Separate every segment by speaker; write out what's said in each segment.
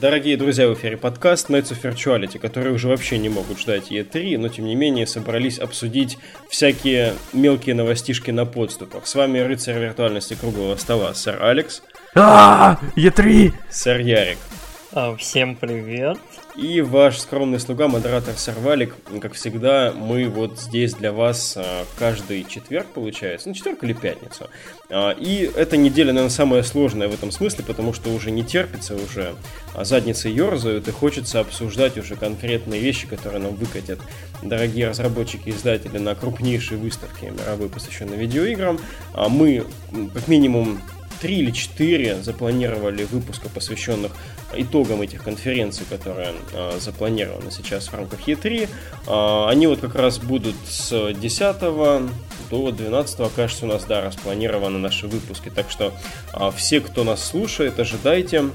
Speaker 1: Дорогие друзья, в эфире подкаст Nights of Virtuality, которые уже вообще не могут ждать E3, но тем не менее собрались обсудить всякие мелкие новостишки на подступах. С вами рыцарь виртуальности круглого стола, сэр Алекс.
Speaker 2: А, Е3!
Speaker 1: Сэр Ярик.
Speaker 3: А, всем привет.
Speaker 1: И ваш скромный слуга, модератор Сорвалик. Как всегда, мы вот здесь для вас а, каждый четверг, получается, ну, четверг или пятницу. А, и эта неделя, наверное, самая сложная в этом смысле, потому что уже не терпится, уже задницы ерзают, и хочется обсуждать уже конкретные вещи, которые нам выкатят дорогие разработчики и издатели на крупнейшей выставке мировой, посвященной видеоиграм. Мы, как минимум, три или четыре запланировали выпуска, посвященных итогам этих конференций, которые э, запланированы сейчас в рамках E3. Э, они вот как раз будут с 10 до 12, кажется, у нас, да, распланированы наши выпуски. Так что э, все, кто нас слушает, ожидайте.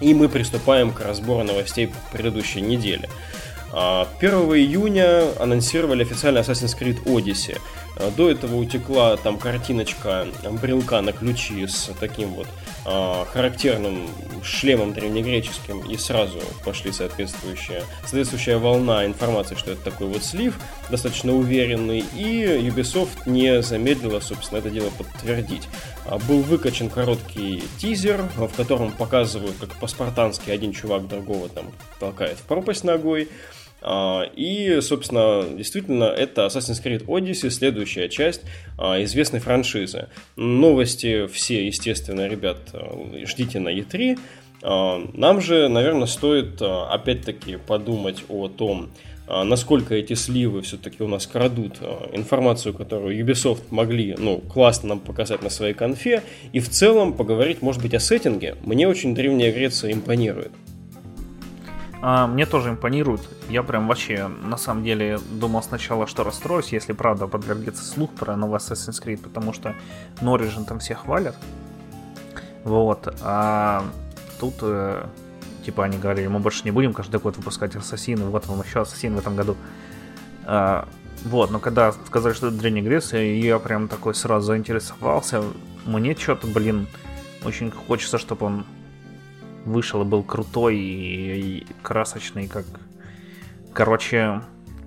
Speaker 1: И мы приступаем к разбору новостей предыдущей недели. 1 июня анонсировали официально Assassin's Creed Odyssey. А, до этого утекла там картиночка брелка на ключи с таким вот э, характерным шлемом древнегреческим, и сразу пошли соответствующая, соответствующая волна информации, что это такой вот слив, достаточно уверенный, и Ubisoft не замедлила, собственно, это дело подтвердить. А, был выкачан короткий тизер, в котором показывают, как по-спартански один чувак другого там толкает в пропасть ногой, и, собственно, действительно, это Assassin's Creed Odyssey, следующая часть а, известной франшизы. Новости все, естественно, ребят, а, ждите на E3. Нам же, наверное, стоит опять-таки подумать о том, насколько эти сливы все-таки у нас крадут информацию, которую Ubisoft могли, ну, классно нам показать на своей конфе, и в целом поговорить, может быть, о сеттинге. Мне очень Древняя Греция импонирует.
Speaker 2: А, мне тоже импонирует. Я прям вообще, на самом деле, думал сначала, что расстроюсь, если правда подвергнется слух про новый Assassin's Creed, потому что Norigin там все хвалят. Вот. А тут, э, типа, они говорили, мы больше не будем каждый год выпускать Ассасины, вот вам еще Ассасин в этом году. А, вот, но когда сказали, что это Древняя Греция, я прям такой сразу заинтересовался. Мне что-то, блин, очень хочется, чтобы он вышел и был крутой и, и красочный, как... Короче,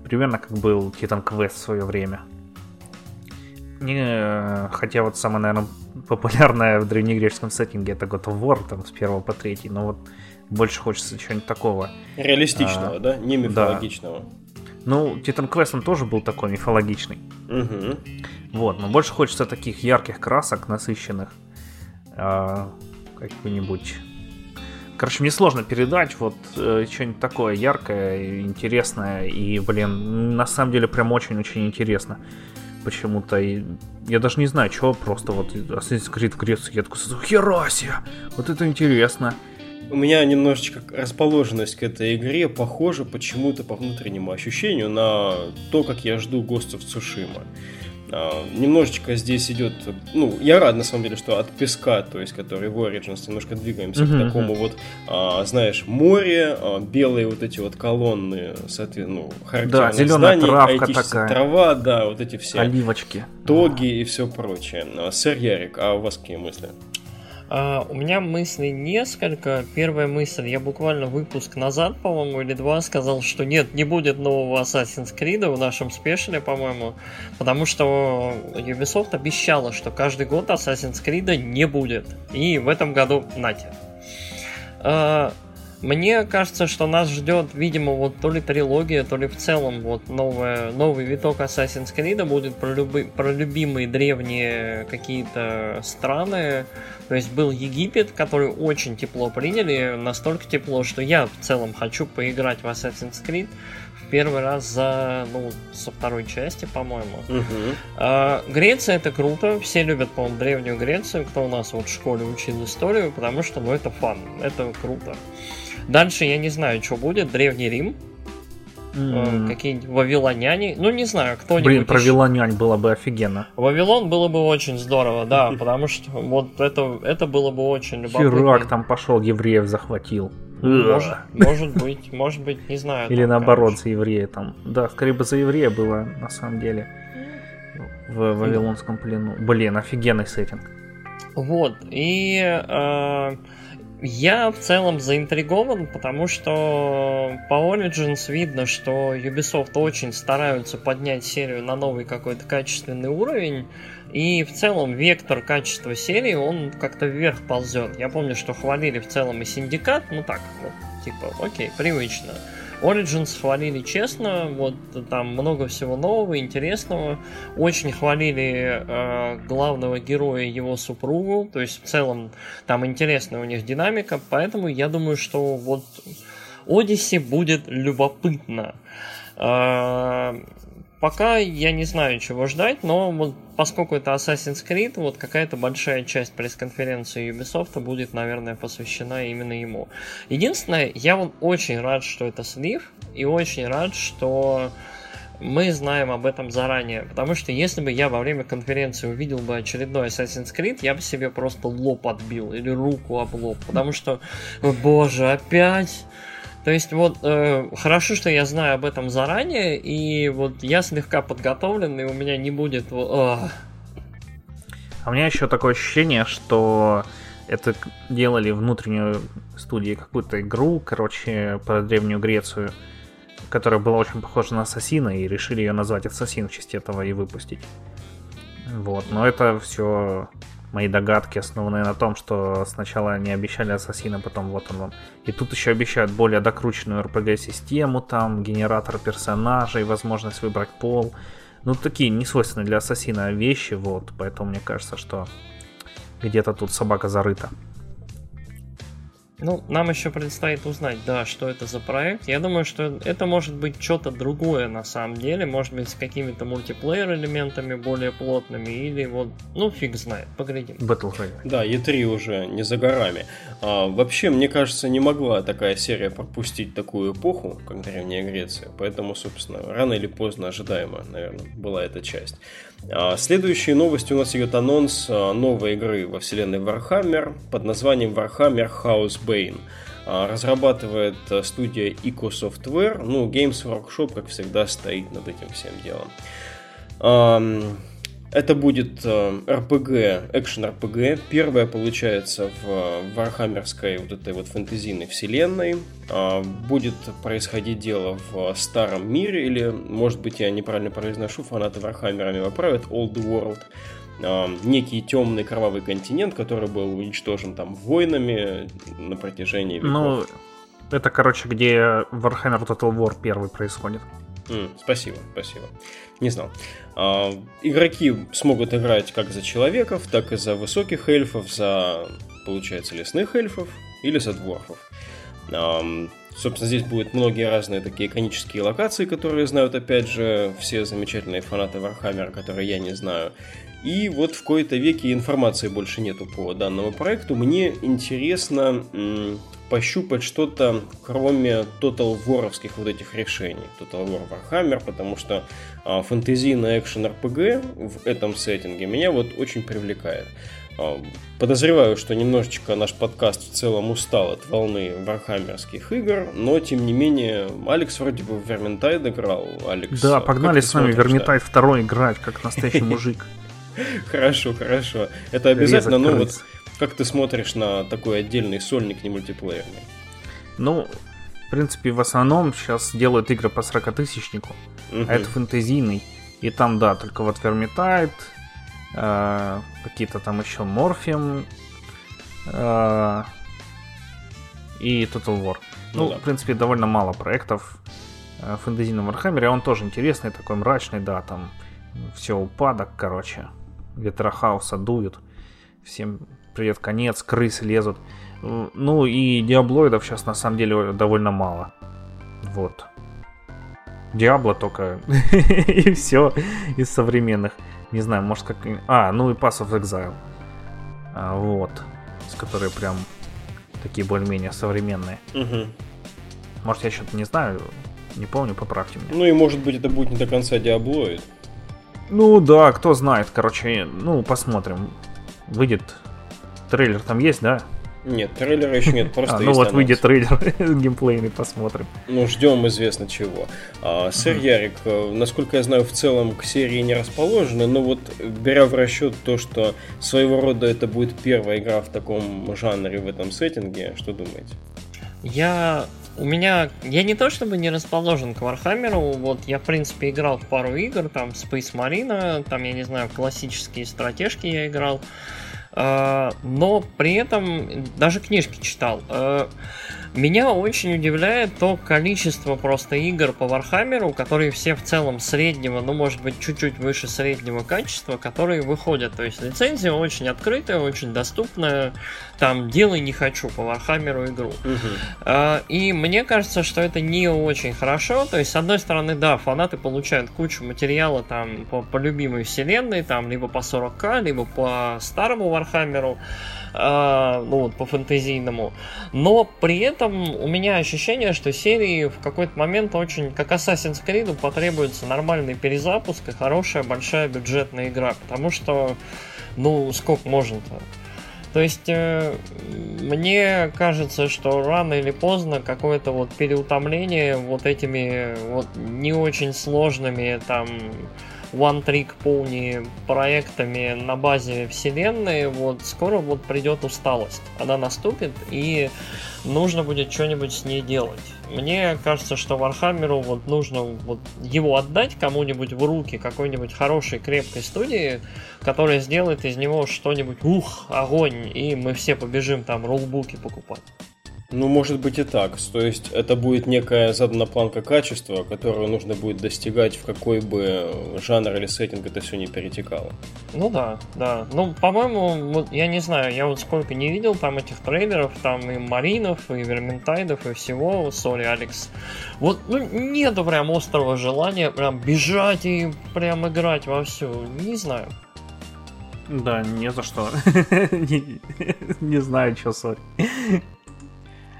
Speaker 2: примерно как был Titan Quest в свое время. Не, хотя вот самое, наверное, популярное в древнегреческом сеттинге это God of War, там, с первого по третий, но вот больше хочется чего-нибудь такого.
Speaker 1: Реалистичного, а, да? Не мифологичного. Да.
Speaker 2: Ну, Titan Quest он тоже был такой мифологичный.
Speaker 1: Угу.
Speaker 2: Вот, но больше хочется таких ярких красок, насыщенных. А, как-нибудь Короче, мне сложно передать вот э, что-нибудь такое яркое, интересное. И, блин, на самом деле прям очень-очень интересно. Почему-то. И я даже не знаю, чего просто вот Assassin's Creed в Греции. Я такой, херасия! Вот это интересно.
Speaker 1: У меня немножечко расположенность к этой игре похожа почему-то по внутреннему ощущению на то, как я жду Ghost of Tsushima. А, немножечко здесь идет, ну, я рад на самом деле, что от песка, то есть, который в Origins, немножко двигаемся uh-huh, к такому вот, а, знаешь, море, а, белые вот эти вот колонны, соответственно, ну,
Speaker 2: характерных да, зеленая зданий, травка такая.
Speaker 1: трава, да, вот эти все.
Speaker 2: Оливочки.
Speaker 1: Тоги uh-huh. и все прочее. Сэр Ярик, а у вас какие мысли?
Speaker 3: Uh, у меня мыслей несколько. Первая мысль, я буквально выпуск назад, по-моему, или два сказал, что нет, не будет нового Assassin's Creed в нашем спешле, по-моему, потому что Ubisoft обещала, что каждый год Assassin's Creed не будет. И в этом году нате. Uh, мне кажется, что нас ждет, видимо, вот то ли трилогия, то ли в целом вот новая, новый виток Assassin's Creed будет про, люби, про любимые древние какие-то страны. То есть был Египет, который очень тепло приняли, настолько тепло, что я в целом хочу поиграть в Assassin's Creed в первый раз за, ну, со второй части, по-моему.
Speaker 1: Угу.
Speaker 3: А, Греция это круто, все любят, по-моему, древнюю Грецию, кто у нас вот в школе учил историю, потому что, ну, это фан, это круто. Дальше я не знаю, что будет. Древний Рим. Mm. Какие-нибудь вавилоняне. Ну, не знаю, кто-нибудь.
Speaker 2: Блин, про вавилонянь было бы офигенно.
Speaker 3: Вавилон было бы очень здорово, да, потому что вот это, это было бы очень
Speaker 2: любопытно. Херак там пошел, евреев захватил.
Speaker 3: Может, может быть, может быть, не знаю.
Speaker 2: Или там, наоборот, короче. за еврея там. Да, скорее бы за еврея было, на самом деле, в Вавилонском плену. Блин, офигенный сеттинг.
Speaker 3: Вот, и... Э, я в целом заинтригован, потому что по Origins видно, что Ubisoft очень стараются поднять серию на новый какой-то качественный уровень. И в целом вектор качества серии, он как-то вверх ползет. Я помню, что хвалили в целом и Синдикат, ну так, вот, типа, окей, привычно. Origins хвалили честно, вот там много всего нового, интересного. Очень хвалили э, главного героя его супругу, то есть в целом там интересная у них динамика, поэтому я думаю, что вот Odyssey будет любопытно. Э, Пока я не знаю, чего ждать, но вот поскольку это Assassin's Creed, вот какая-то большая часть пресс-конференции Ubisoft будет, наверное, посвящена именно ему. Единственное, я вот очень рад, что это слив, и очень рад, что мы знаем об этом заранее. Потому что если бы я во время конференции увидел бы очередной Assassin's Creed, я бы себе просто лоб отбил или руку об лоб. Потому что, боже, опять то есть вот э, хорошо, что я знаю об этом заранее, и вот я слегка подготовлен, и у меня не будет... Э.
Speaker 2: А у меня еще такое ощущение, что это делали внутреннюю студии какую-то игру, короче, про Древнюю Грецию, которая была очень похожа на Ассасина, и решили ее назвать Ассасин в честь этого и выпустить. Вот, но это все мои догадки основаны на том, что сначала они обещали Ассасина, потом вот он вам. И тут еще обещают более докрученную RPG-систему, там, генератор персонажей, возможность выбрать пол. Ну, такие несвойственные для Ассасина вещи, вот, поэтому мне кажется, что где-то тут собака зарыта.
Speaker 3: Ну, нам еще предстоит узнать, да, что это за проект. Я думаю, что это может быть что-то другое на самом деле. Может быть, с какими-то мультиплеер элементами более плотными. Или вот, ну, фиг знает, поглядим.
Speaker 1: Battle Royale. Да, E3 уже не за горами. А, вообще, мне кажется, не могла такая серия пропустить такую эпоху, как Древняя Греция. Поэтому, собственно, рано или поздно ожидаемо, наверное, была эта часть. А, следующей новостью у нас идет анонс а, новой игры во вселенной Warhammer под названием Warhammer House Bane. А, разрабатывает студия Eco Software, ну, Games Workshop, как всегда, стоит над этим всем делом. Это будет RPG, экшен RPG. Первая получается в Вархаммерской вот этой вот фэнтезийной вселенной. А, будет происходить дело в старом мире, или, может быть, я неправильно произношу, фанаты Вархаммера меня поправят, Old World. А, некий темный кровавый континент, который был уничтожен там войнами на протяжении веков. Ну,
Speaker 2: это, короче, где Warhammer Total War первый происходит.
Speaker 1: Mm, спасибо, спасибо. Не знал. А, игроки смогут играть как за человеков, так и за высоких эльфов, за, получается, лесных эльфов или за дворфов. А, собственно, здесь будут многие разные такие иконические локации, которые знают, опять же, все замечательные фанаты Вархаммера, которые я не знаю. И вот в кои-то веке информации больше нету по данному проекту. Мне интересно пощупать что-то, кроме Total War'овских вот этих решений. Total War Warhammer, потому что а, фэнтезийный экшен RPG в этом сеттинге меня вот очень привлекает. А, подозреваю, что немножечко наш подкаст в целом устал от волны вархаммерских игр, но тем не менее, Алекс вроде бы в Vermintide играл. Алекс,
Speaker 2: да, погнали с нами Vermintide второй играть, как настоящий мужик.
Speaker 1: Хорошо, хорошо. Это обязательно, но вот как ты смотришь на такой отдельный сольник не мультиплеерный?
Speaker 2: Ну, в принципе, в основном сейчас делают игры по 40 тысячнику, угу. а это фэнтезийный. И там, да, только вот Vermintide, э, какие-то там еще Morphium э, и Total War. Ну, ну да. в принципе, довольно мало проектов э, в фэнтезийном Warhammer. Он тоже интересный, такой мрачный, да, там все упадок, короче. Ветра хаоса дуют. Всем привет, конец, крысы лезут. Ну и диаблоидов сейчас на самом деле довольно мало. Вот. Диабло только и все из современных. Не знаю, может как... А, ну и Pass of Exile. А, вот. С которые прям такие более-менее современные. Угу. Может я что-то не знаю, не помню, поправьте меня.
Speaker 1: Ну и может быть это будет не до конца Диаблоид.
Speaker 2: Ну да, кто знает, короче, ну посмотрим. Выйдет Трейлер там есть, да?
Speaker 1: Нет, трейлера еще нет, просто
Speaker 2: а, Ну вот анонс. выйдет трейлер геймплейный, посмотрим.
Speaker 1: Ну, ждем известно чего. А, сэр Ярик, э, насколько я знаю, в целом к серии не расположены, но вот беря в расчет то, что своего рода это будет первая игра в таком жанре, в этом сеттинге, что думаете?
Speaker 3: Я у меня, я не то чтобы не расположен к Вархаммеру, вот я в принципе играл в пару игр, там Space Marine, там я не знаю, классические стратежки я играл, а, но при этом даже книжки читал. А, меня очень удивляет то количество просто игр по Вархаммеру, которые все в целом среднего, ну может быть чуть-чуть выше среднего качества, которые выходят. То есть лицензия очень открытая, очень доступная. Там делай не хочу по Вархаммеру игру. Угу. И мне кажется, что это не очень хорошо. То есть, с одной стороны, да, фанаты получают кучу материала там по, по любимой вселенной, там либо по 40к, либо по старому Вархаммеру. А, ну вот по фэнтезийному. Но при этом у меня ощущение, что серии в какой-то момент очень, как Assassin's Creed, потребуется нормальный перезапуск и хорошая большая бюджетная игра, потому что, ну, сколько можно-то? То есть э, мне кажется, что рано или поздно какое-то вот переутомление вот этими вот не очень сложными там one-trick pony проектами на базе вселенной, вот скоро вот придет усталость. Она наступит, и нужно будет что-нибудь с ней делать. Мне кажется, что Вархаммеру вот нужно вот его отдать кому-нибудь в руки какой-нибудь хорошей крепкой студии, которая сделает из него что-нибудь, ух, огонь, и мы все побежим там рулбуки покупать.
Speaker 1: Ну, может быть и так. То есть это будет некая задана планка качества, которую нужно будет достигать в какой бы жанр или сеттинг это все не перетекало.
Speaker 3: Ну да, да. Ну, по-моему, вот, я не знаю, я вот сколько не видел там этих трейлеров, там и Маринов, и Верментайдов, и всего, сори, Алекс. Вот, ну, нету прям острого желания прям бежать и прям играть во все. Не знаю.
Speaker 2: Да, не за что. Не знаю, что, сори.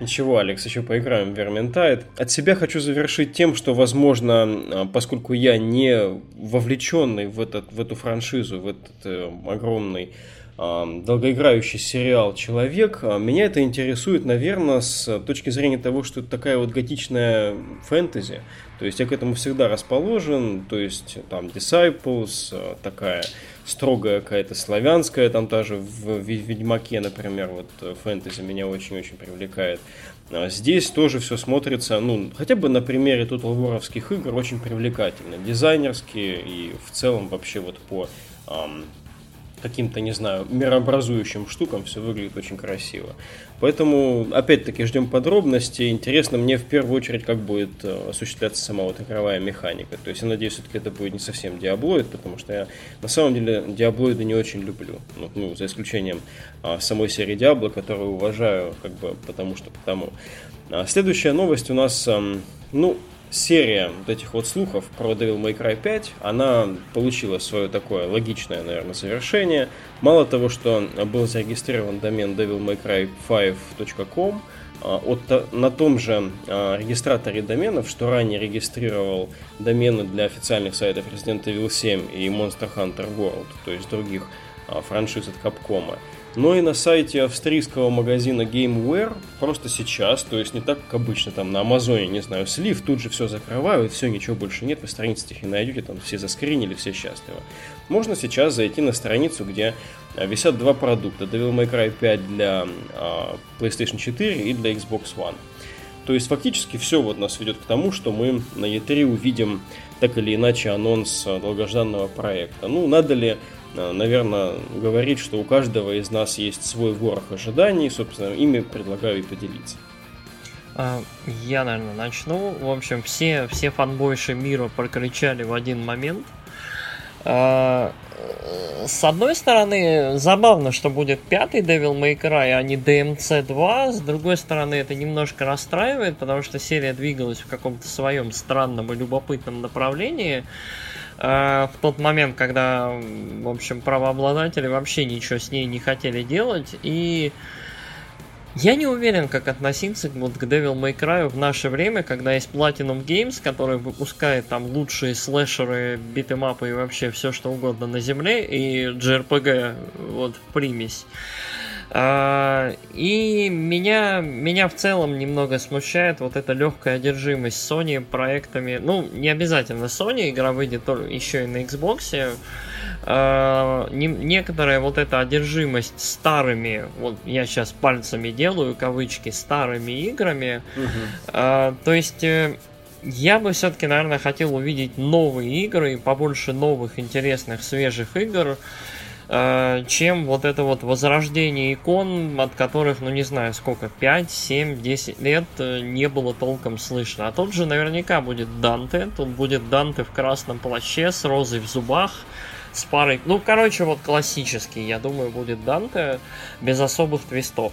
Speaker 1: Ничего, Алекс, еще поиграем в Vermintide. От себя хочу завершить тем, что, возможно, а, поскольку я не вовлеченный в, этот, в эту франшизу, в этот э, огромный э, долгоиграющий сериал «Человек», а, меня это интересует, наверное, с точки зрения того, что это такая вот готичная фэнтези. То есть я к этому всегда расположен, то есть там Disciples, такая строгая какая-то славянская, там даже в Ведьмаке, например, вот э, фэнтези меня очень-очень привлекает. А здесь тоже все смотрится, ну, хотя бы на примере Total War'овских игр очень привлекательно, дизайнерские и в целом вообще вот по эм, каким-то, не знаю, мирообразующим штукам все выглядит очень красиво. Поэтому, опять-таки, ждем подробностей. Интересно мне в первую очередь, как будет э, осуществляться сама вот игровая механика. То есть я надеюсь, все-таки это будет не совсем диаблоид, потому что я на самом деле диаблоиды не очень люблю. Ну, ну за исключением а, самой серии Диабло, которую уважаю, как бы потому что потому. А следующая новость у нас, ну, серия вот этих вот слухов про Devil May Cry 5, она получила свое такое логичное, наверное, завершение. Мало того, что был зарегистрирован домен devilmaycry5.com, а, от, на том же а, регистраторе доменов, что ранее регистрировал домены для официальных сайтов Resident Evil 7 и Monster Hunter World, то есть других а, франшиз от Capcom но и на сайте австрийского магазина GameWare просто сейчас, то есть не так, как обычно там на Амазоне, не знаю, слив, тут же все закрывают, все, ничего больше нет, вы страницы их не найдете, там все заскринили, все счастливы. Можно сейчас зайти на страницу, где а, висят два продукта, Devil May Cry 5 для uh, PlayStation 4 и для Xbox One. То есть фактически все вот нас ведет к тому, что мы на E3 увидим так или иначе анонс а, долгожданного проекта. Ну, надо ли Э, наверное, говорить, что у каждого из нас есть свой ворох ожиданий, собственно, ими предлагаю и поделиться.
Speaker 3: А, я, наверное, начну. В общем, все, все фанбойши мира прокричали в один момент. А, с одной стороны, забавно, что будет пятый Devil May Cry, а не DMC 2. С другой стороны, это немножко расстраивает, потому что серия двигалась в каком-то своем странном и любопытном направлении. Э, в тот момент, когда, в общем, правообладатели вообще ничего с ней не хотели делать. И я не уверен, как относиться вот к Devil May Cry в наше время, когда есть Platinum Games, который выпускает там лучшие слэшеры, битэмапы и вообще все что угодно на земле, и JRPG вот в примесь. А, и меня, меня в целом немного смущает вот эта легкая одержимость Sony проектами. Ну, не обязательно Sony, игра выйдет еще и на Xbox. Не, некоторая вот эта одержимость старыми, вот я сейчас пальцами делаю кавычки, старыми играми. Угу. А, то есть э, я бы все-таки, наверное, хотел увидеть новые игры, побольше новых, интересных, свежих игр. Э, чем вот это вот возрождение икон, от которых, ну не знаю сколько, 5, 7, 10 лет э, не было толком слышно. А тут же наверняка будет Данте, тут будет Данте в красном плаще с розой в зубах, с парой... Ну, короче, вот классический, я думаю, будет Данте без особых твистов.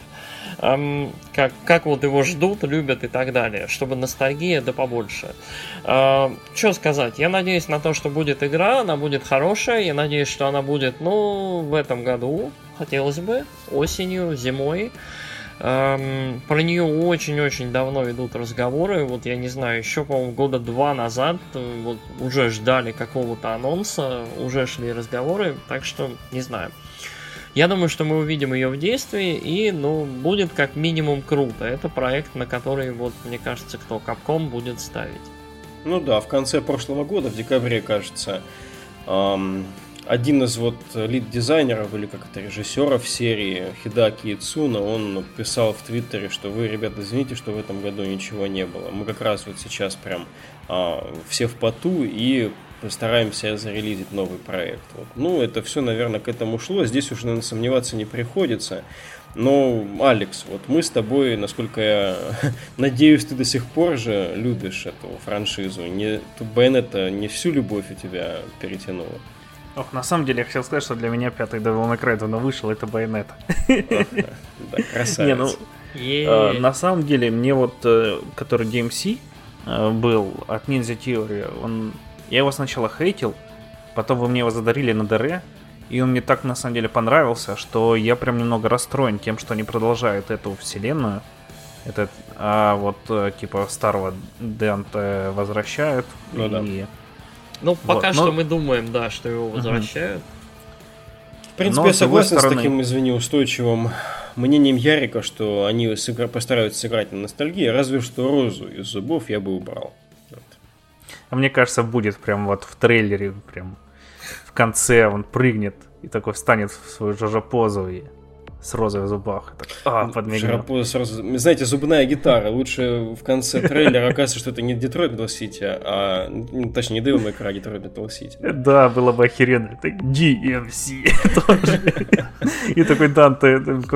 Speaker 3: Эм, как, как вот его ждут, любят и так далее, чтобы ностальгия да побольше. Эм, что сказать, я надеюсь на то, что будет игра, она будет хорошая, я надеюсь, что она будет, ну, в этом году, хотелось бы, осенью, зимой. Эм, про нее очень-очень давно идут разговоры. Вот я не знаю, еще, по-моему, года два назад э, вот, уже ждали какого-то анонса, уже шли разговоры, так что не знаю. Я думаю, что мы увидим ее в действии, и, ну, будет как минимум круто. Это проект, на который, вот, мне кажется, кто Capcom будет ставить.
Speaker 1: Ну да, в конце прошлого года, в декабре, кажется, эм, один из вот лид-дизайнеров или как это режиссеров серии Хидаки Ицуна, он писал в Твиттере, что вы, ребята, извините, что в этом году ничего не было. Мы как раз вот сейчас прям а, все в поту и постараемся зарелизить новый проект. Вот. Ну, это все, наверное, к этому шло. Здесь уже, наверное, сомневаться не приходится. Но, Алекс, вот мы с тобой, насколько я надеюсь, ты до сих пор же любишь эту франшизу. Не, Байонета не всю любовь у тебя перетянула.
Speaker 2: Ох, на самом деле я хотел сказать, что для меня пятый Devil May Cry давно вышел, это Байонет.
Speaker 1: Да, красавец. Ну,
Speaker 2: э, на самом деле, мне вот, э, который DMC э, был от Ninja Theory, он... Я его сначала хейтил, потом вы мне его задарили на ДР, и он мне так на самом деле понравился, что я прям немного расстроен тем, что они продолжают эту вселенную. Это, а вот типа старого Данте возвращают. Ну, и да.
Speaker 3: Ну, пока вот, что но... мы думаем, да, что его возвращают.
Speaker 1: В принципе, но, я согласен с, стороны... с таким, извини, устойчивым мнением Ярика, что они сыгра... постараются сыграть на ностальгии, разве что розу из зубов я бы убрал. Вот.
Speaker 2: А мне кажется, будет прям вот в трейлере, прям в конце он прыгнет и такой встанет в свою жожа-позу и с розой в зубах. Так, а, подмигнул.
Speaker 1: Знаете, зубная гитара. Лучше в конце трейлера оказывается, что это не Детройт Metal City, а... Ну, точнее, не Devil May Cry, Детройт Metal City.
Speaker 2: Да, было бы охеренно. Это DMC тоже. И такой Данте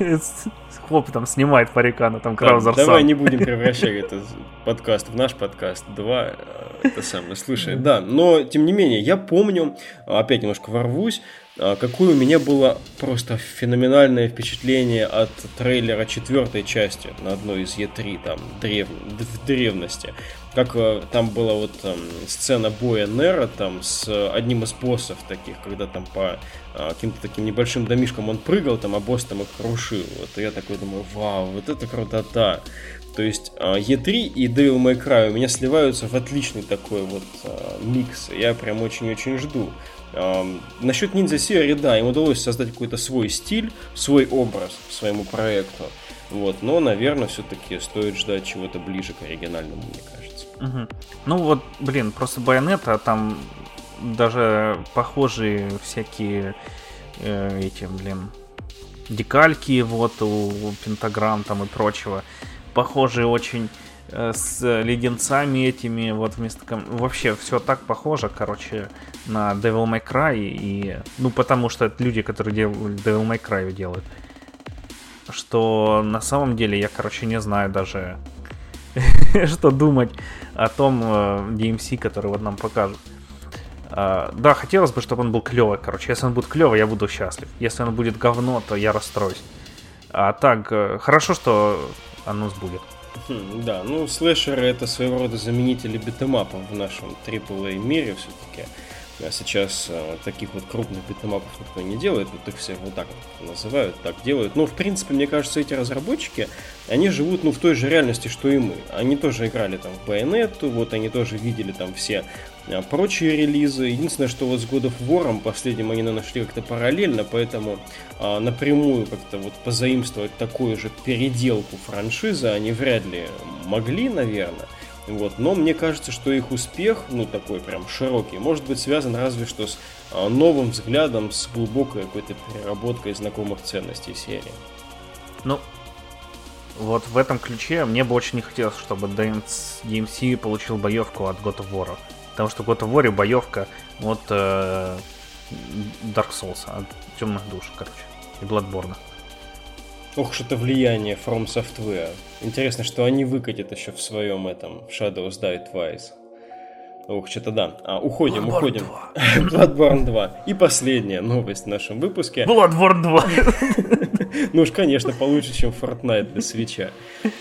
Speaker 2: с хлопотом снимает парика на там Краузер
Speaker 1: Давай не будем превращать этот подкаст в наш подкаст. Два, э, это самое, слушай, да. Но, тем не менее, я помню, опять немножко ворвусь, а, какое у меня было просто феноменальное впечатление от трейлера четвертой части на одной из Е3, там, древ... в древности. Как э, там была вот там, сцена боя Нера там с одним из боссов таких, когда там по а, каким-то таким небольшим домишкам он прыгал, там, а босс там их крушил. Вот и я такой думаю, вау, вот это крутота. То есть E3 а, и Devil May Cry у меня сливаются в отличный такой вот микс. Я прям очень-очень жду. Эм, насчет ниндзя серии, да, им удалось создать какой-то свой стиль, свой образ своему проекту. Вот, но, наверное, все-таки стоит ждать чего-то ближе к оригинальному, мне кажется.
Speaker 2: Угу. Ну вот, блин, просто Байонета там даже похожие всякие э, эти, блин, декальки вот у, у пентаграмм там и прочего. Похожие очень Э, с леденцами этими, вот вместо... Вообще все так похоже, короче, на Devil May Cry, и... Ну, потому что это люди, которые делают Devil May Cry делают. Что на самом деле я, короче, не знаю даже, что думать о том э, DMC, который вот нам покажут. Uh, да, хотелось бы, чтобы он был клевый, короче. Если он будет клевый, я буду счастлив. Если он будет говно, то я расстроюсь. А так, э, хорошо, что анонс будет.
Speaker 1: Хм, да, ну слэшеры это своего рода заменители битэмапов в нашем AAA мире все-таки. А сейчас а, таких вот крупных битэмапов никто не делает, вот их все вот так вот называют, так делают. Но, в принципе, мне кажется, эти разработчики, они живут, ну, в той же реальности, что и мы. Они тоже играли там в Bayonetta, вот они тоже видели там все а, прочие релизы. Единственное, что вот с God of War последним они нашли как-то параллельно, поэтому а, напрямую как-то вот позаимствовать такую же переделку франшизы они вряд ли могли, наверное. Вот. Но мне кажется, что их успех, ну такой прям широкий, может быть связан разве что с а, новым взглядом, с глубокой какой-то переработкой знакомых ценностей серии.
Speaker 2: Ну, вот в этом ключе мне бы очень не хотелось, чтобы DMC получил боевку от God of War. Потому что God of War боевка от э, Dark Souls, от темных душ, короче, и Bloodborne.
Speaker 1: Ох, что-то влияние From Software. Интересно, что они выкатят еще в своем этом Shadows Die Twice. Ох, что-то да. А, уходим, Bloodborne уходим. 2. Bloodborne 2. И последняя новость в нашем выпуске.
Speaker 2: Bloodborne 2.
Speaker 1: ну уж, конечно, получше, чем Fortnite для Switch а.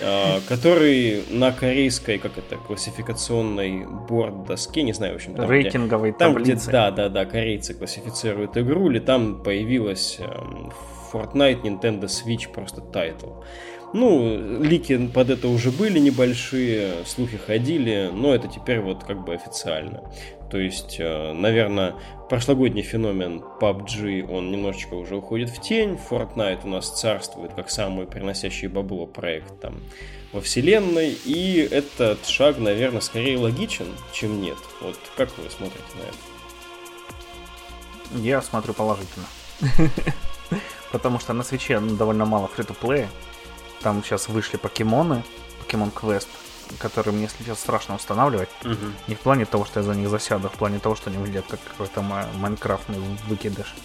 Speaker 1: А, который на корейской, как это, классификационной board-доске, не знаю, в общем,
Speaker 2: там, Рейтинговой
Speaker 1: где, там, таблице. Где, да, да, да, корейцы классифицируют игру, или там появилась эм, Fortnite Nintendo Switch просто title. Ну, leak и под это уже были небольшие, слухи ходили, но это теперь вот как бы официально. То есть, э, наверное, прошлогодний феномен PUBG, он немножечко уже уходит в тень. Fortnite у нас царствует как самый приносящий бабло проект там во вселенной. И этот шаг, наверное, скорее логичен, чем нет. Вот как вы смотрите на
Speaker 2: это? Я смотрю положительно. Потому что на свече довольно мало фри-то-плея. Там сейчас вышли покемоны, Покемон Квест, которые мне сейчас страшно устанавливать. Угу. Не в плане того, что я за них засяду, а в плане того, что они выглядят как какой-то майнкрафтный выкидыш.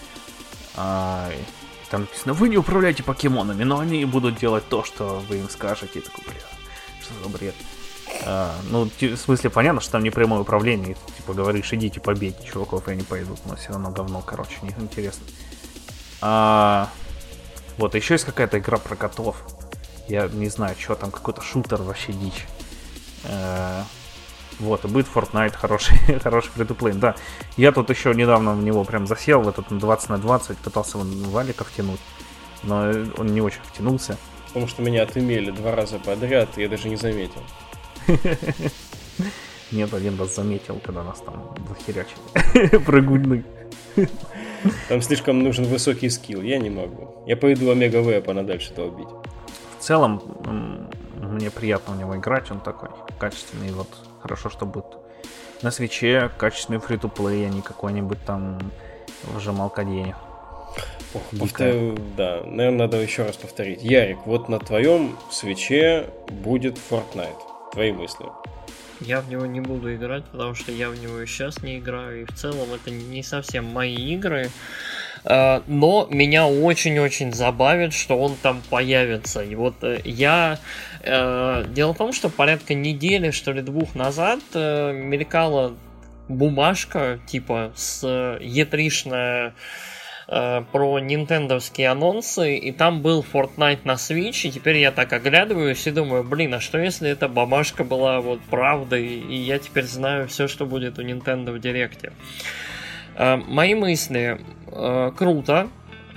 Speaker 2: А, там написано, вы не управляете покемонами, но они будут делать то, что вы им скажете. И такой, бля, что за бред? А, ну, в смысле, понятно, что там не прямое управление. И, типа, говоришь, идите побейте чуваков, и они пойдут. Но все равно говно, короче, не интересно. А, вот, еще есть какая-то игра про котов. Я не знаю, что там, какой-то шутер вообще дичь. А, вот, и будет Fortnite хороший, хороший фри Да, я тут еще недавно в него прям засел, в этот 20 на 20, пытался валика втянуть, но он не очень втянулся.
Speaker 1: Потому что меня отымели два раза подряд, я даже не заметил.
Speaker 2: Нет, один раз заметил, когда нас там захерячили. Прогульный.
Speaker 1: Там слишком нужен высокий скилл, я не могу. Я пойду Омега Вепана дальше долбить.
Speaker 2: В целом, мне приятно в него играть, он такой качественный, вот хорошо, что будет на свече качественный фри то плей а не какой-нибудь там вжималка денег.
Speaker 1: Ох, повтор... Да, наверное, надо еще раз повторить. Ярик, вот на твоем свече будет Fortnite. Твои мысли.
Speaker 3: Я в него не буду играть, потому что я в него и сейчас не играю, и в целом это не совсем мои игры. А, но меня очень-очень забавит, что он там появится. И вот э, я... Э, дело в том, что порядка недели, что ли, двух назад э, мелькала бумажка, типа, с E3-шная э, про нинтендовские анонсы, и там был Fortnite на Switch, и теперь я так оглядываюсь и думаю, блин, а что если эта бумажка была вот правдой, и я теперь знаю все, что будет у Nintendo в Директе. Э, мои мысли. Э, круто.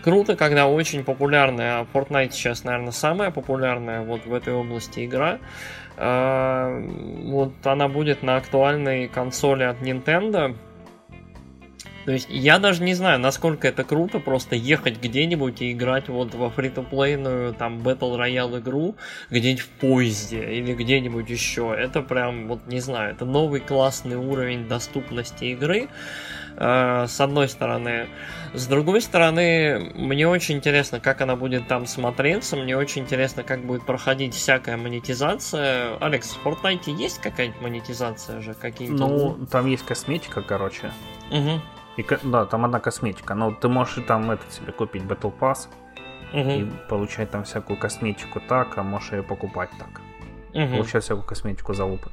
Speaker 3: Круто, когда очень популярная, Fortnite сейчас, наверное, самая популярная вот в этой области игра. Э, вот она будет на актуальной консоли от Nintendo. То есть я даже не знаю, насколько это круто, просто ехать где-нибудь и играть вот во фри то там Battle Royale игру где-нибудь в поезде или где-нибудь еще. Это прям, вот не знаю, это новый классный уровень доступности игры. Э, с одной стороны. С другой стороны, мне очень интересно, как она будет там смотреться, мне очень интересно, как будет проходить всякая монетизация. Алекс, в Fortnite есть какая-нибудь монетизация же? какие
Speaker 2: Ну, там есть косметика, короче. Угу. И, да, там одна косметика, но ты можешь там этот себе купить Battle Pass угу. и получать там всякую косметику так, а можешь ее покупать так. Угу. Получать всякую косметику за опыт.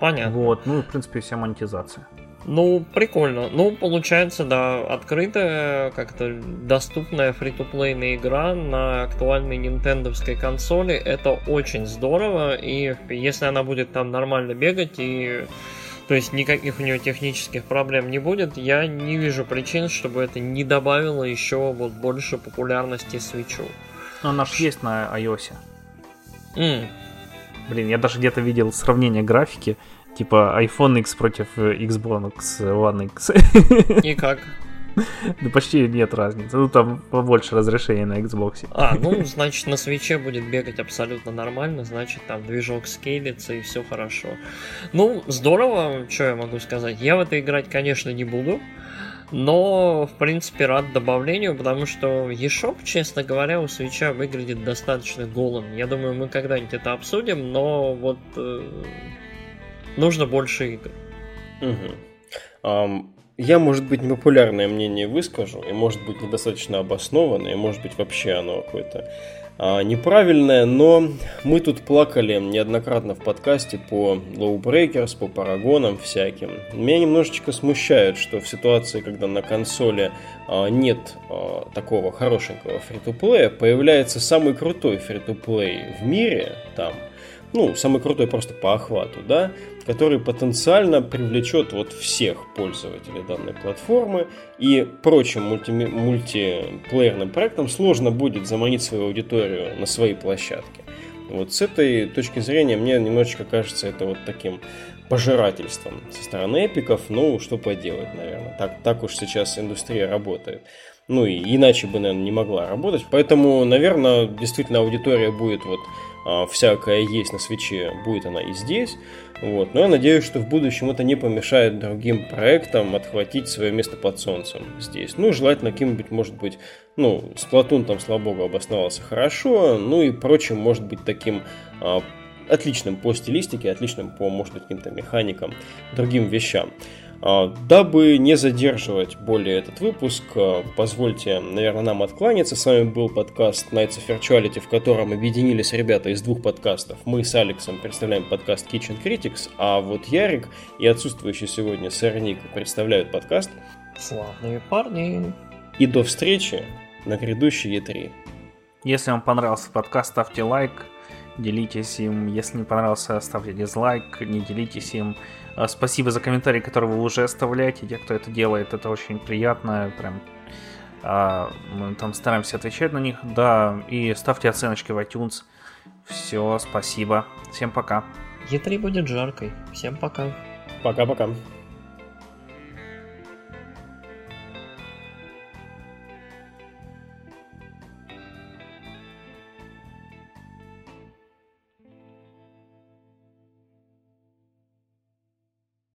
Speaker 3: Понятно.
Speaker 2: Вот, ну в принципе вся монетизация.
Speaker 3: Ну, прикольно. Ну, получается, да, открытая, как-то доступная фри-то-плейная игра на актуальной нинтендовской консоли. Это очень здорово, и если она будет там нормально бегать и то есть никаких у него технических проблем не будет, я не вижу причин, чтобы это не добавило еще вот больше популярности свечу.
Speaker 2: Но она же есть на iOS. Mm. Блин, я даже где-то видел сравнение графики, типа iPhone X против Xbox One X.
Speaker 3: И как?
Speaker 2: Ну, почти нет разницы. Ну, там побольше разрешения на Xbox.
Speaker 3: А, ну, значит, на свече будет бегать абсолютно нормально, значит, там движок скейлится и все хорошо. Ну, здорово, что я могу сказать. Я в это играть, конечно, не буду, но, в принципе, рад добавлению, потому что eShop, честно говоря, у свеча выглядит достаточно голым. Я думаю, мы когда-нибудь это обсудим, но вот э, нужно больше игр.
Speaker 1: Угу. Um, я, может быть, непопулярное мнение выскажу, и может быть недостаточно обоснованное, и может быть вообще оно какое-то а, неправильное, но мы тут плакали неоднократно в подкасте по Low Breakers, по парагонам всяким. Меня немножечко смущает, что в ситуации, когда на консоли а, нет а, такого хорошенького фри-то-плея, появляется самый крутой фри-то-плей в мире там, ну, самый крутой просто по охвату, да, который потенциально привлечет вот всех пользователей данной платформы и прочим мульти мультиплеерным проектам сложно будет заманить свою аудиторию на свои площадки. Вот с этой точки зрения мне немножечко кажется это вот таким пожирательством со стороны эпиков, ну, что поделать, наверное. Так, так уж сейчас индустрия работает. Ну, и иначе бы, наверное, не могла работать. Поэтому, наверное, действительно аудитория будет вот всякое есть на свече, будет она и здесь. Вот. Но я надеюсь, что в будущем это не помешает другим проектам отхватить свое место под солнцем здесь. Ну, желательно каким-нибудь, может быть, ну, Сплатун там, слава богу, обосновался хорошо, ну и прочим, может быть, таким а, отличным по стилистике, отличным по, может быть, каким-то механикам, другим вещам. А, дабы не задерживать более этот выпуск, а, позвольте, наверное, нам откланяться. С вами был подкаст Nights of Virtuality, в котором объединились ребята из двух подкастов. Мы с Алексом представляем подкаст Kitchen Critics, а вот Ярик и отсутствующий сегодня сэр Ник представляют подкаст
Speaker 3: Славные парни.
Speaker 1: И до встречи на грядущей E3.
Speaker 2: Если вам понравился подкаст, ставьте лайк, делитесь им. Если не понравился, ставьте дизлайк, не делитесь им. А, спасибо за комментарии, которые вы уже оставляете, те, кто это делает, это очень приятно, прям а, мы там стараемся отвечать на них, да, и ставьте оценочки в iTunes. Все, спасибо, всем пока.
Speaker 3: Е3 будет жаркой, всем пока.
Speaker 1: Пока-пока.